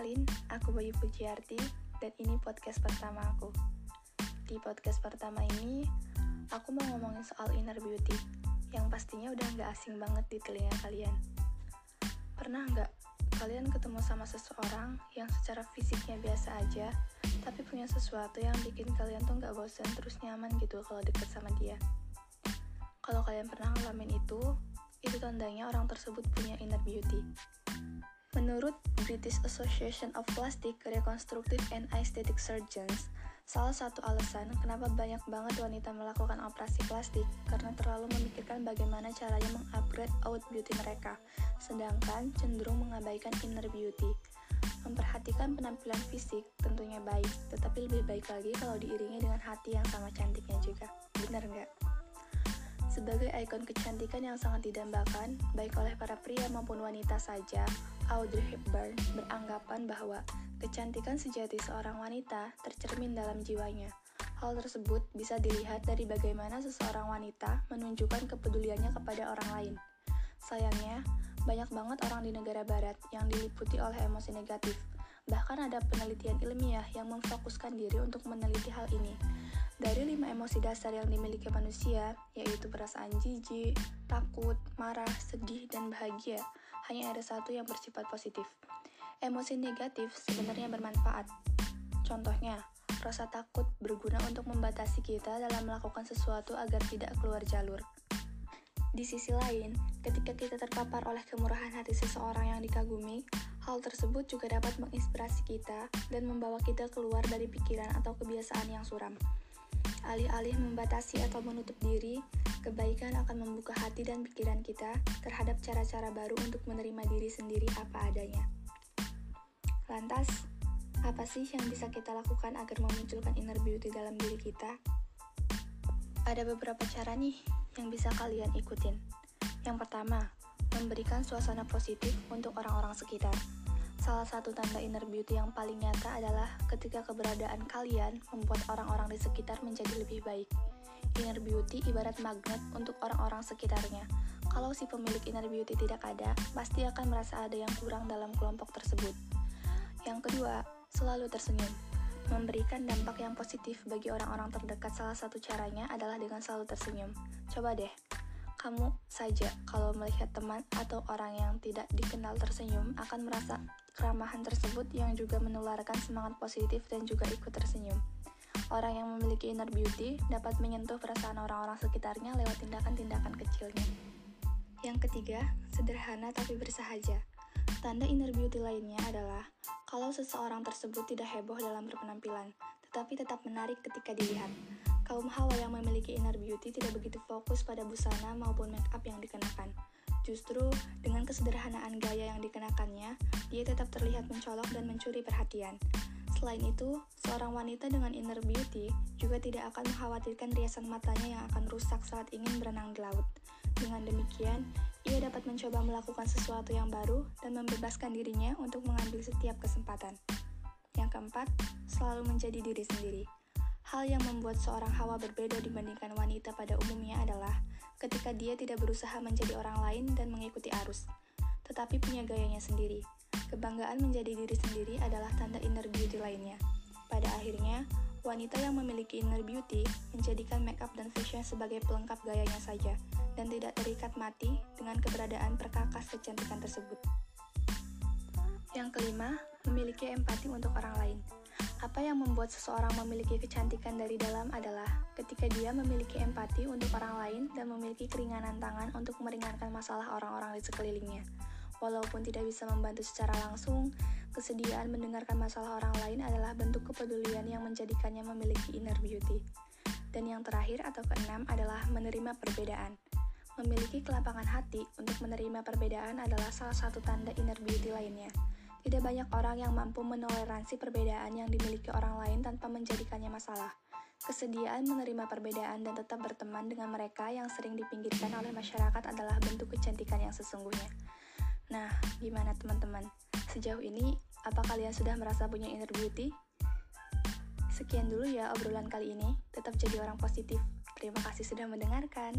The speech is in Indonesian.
Kenalin, aku Bayu Pujiarti dan ini podcast pertama aku. Di podcast pertama ini, aku mau ngomongin soal inner beauty yang pastinya udah nggak asing banget di telinga kalian. Pernah nggak kalian ketemu sama seseorang yang secara fisiknya biasa aja, tapi punya sesuatu yang bikin kalian tuh nggak bosan terus nyaman gitu kalau deket sama dia? Kalau kalian pernah ngalamin itu, itu tandanya orang tersebut punya inner beauty. Menurut British Association of Plastic Reconstructive and Aesthetic Surgeons, salah satu alasan kenapa banyak banget wanita melakukan operasi plastik karena terlalu memikirkan bagaimana caranya mengupgrade out beauty mereka, sedangkan cenderung mengabaikan inner beauty. Memperhatikan penampilan fisik tentunya baik, tetapi lebih baik lagi kalau diiringi dengan hati yang sama cantiknya juga. Bener nggak? Sebagai ikon kecantikan yang sangat didambakan, baik oleh para pria maupun wanita saja, Audrey Hepburn beranggapan bahwa kecantikan sejati seorang wanita tercermin dalam jiwanya. Hal tersebut bisa dilihat dari bagaimana seseorang wanita menunjukkan kepeduliannya kepada orang lain. Sayangnya, banyak banget orang di negara barat yang diliputi oleh emosi negatif. Bahkan ada penelitian ilmiah yang memfokuskan diri untuk meneliti hal ini. Dari lima emosi dasar yang dimiliki manusia, yaitu perasaan jijik, takut, marah, sedih, dan bahagia, hanya ada satu yang bersifat positif. Emosi negatif sebenarnya bermanfaat. Contohnya, rasa takut berguna untuk membatasi kita dalam melakukan sesuatu agar tidak keluar jalur. Di sisi lain, ketika kita terpapar oleh kemurahan hati seseorang yang dikagumi, hal tersebut juga dapat menginspirasi kita dan membawa kita keluar dari pikiran atau kebiasaan yang suram. Alih-alih membatasi atau menutup diri, kebaikan akan membuka hati dan pikiran kita terhadap cara-cara baru untuk menerima diri sendiri apa adanya. Lantas, apa sih yang bisa kita lakukan agar memunculkan inner beauty dalam diri kita? Ada beberapa cara nih yang bisa kalian ikutin. Yang pertama, memberikan suasana positif untuk orang-orang sekitar. Salah satu tanda inner beauty yang paling nyata adalah ketika keberadaan kalian membuat orang-orang di sekitar menjadi lebih baik. Inner beauty ibarat magnet untuk orang-orang sekitarnya. Kalau si pemilik inner beauty tidak ada, pasti akan merasa ada yang kurang dalam kelompok tersebut. Yang kedua, selalu tersenyum. Memberikan dampak yang positif bagi orang-orang terdekat salah satu caranya adalah dengan selalu tersenyum. Coba deh, kamu saja kalau melihat teman atau orang yang tidak dikenal tersenyum akan merasa keramahan tersebut yang juga menularkan semangat positif dan juga ikut tersenyum. Orang yang memiliki inner beauty dapat menyentuh perasaan orang-orang sekitarnya lewat tindakan-tindakan kecilnya. Yang ketiga, sederhana tapi bersahaja. Tanda inner beauty lainnya adalah kalau seseorang tersebut tidak heboh dalam berpenampilan, tetapi tetap menarik ketika dilihat. Kaum hawa yang memiliki inner beauty tidak begitu fokus pada busana maupun make up yang dikenakan. Justru dengan kesederhanaan gaya yang dikenakannya, dia tetap terlihat mencolok dan mencuri perhatian. Selain itu, seorang wanita dengan inner beauty juga tidak akan mengkhawatirkan riasan matanya yang akan rusak saat ingin berenang di laut. Dengan demikian, ia dapat mencoba melakukan sesuatu yang baru dan membebaskan dirinya untuk mengambil setiap kesempatan. Yang keempat, selalu menjadi diri sendiri. Hal yang membuat seorang hawa berbeda dibandingkan wanita pada umumnya adalah ketika dia tidak berusaha menjadi orang lain dan mengikuti arus, tetapi punya gayanya sendiri. Kebanggaan menjadi diri sendiri adalah tanda inner beauty lainnya. Pada akhirnya, wanita yang memiliki inner beauty menjadikan makeup dan fashion sebagai pelengkap gayanya saja, dan tidak terikat mati dengan keberadaan perkakas kecantikan tersebut. Yang kelima, memiliki empati untuk orang lain. Apa yang membuat seseorang memiliki kecantikan dari dalam adalah ketika dia memiliki empati untuk orang lain dan memiliki keringanan tangan untuk meringankan masalah orang-orang di sekelilingnya. Walaupun tidak bisa membantu secara langsung, kesediaan mendengarkan masalah orang lain adalah bentuk kepedulian yang menjadikannya memiliki inner beauty. Dan yang terakhir atau keenam adalah menerima perbedaan. Memiliki kelapangan hati untuk menerima perbedaan adalah salah satu tanda inner beauty lainnya. Tidak banyak orang yang mampu menoleransi perbedaan yang dimiliki orang lain tanpa menjadikannya masalah. Kesediaan menerima perbedaan dan tetap berteman dengan mereka yang sering dipinggirkan oleh masyarakat adalah bentuk kecantikan yang sesungguhnya. Nah, gimana teman-teman? Sejauh ini, apa kalian sudah merasa punya inner beauty? Sekian dulu ya obrolan kali ini. Tetap jadi orang positif. Terima kasih sudah mendengarkan.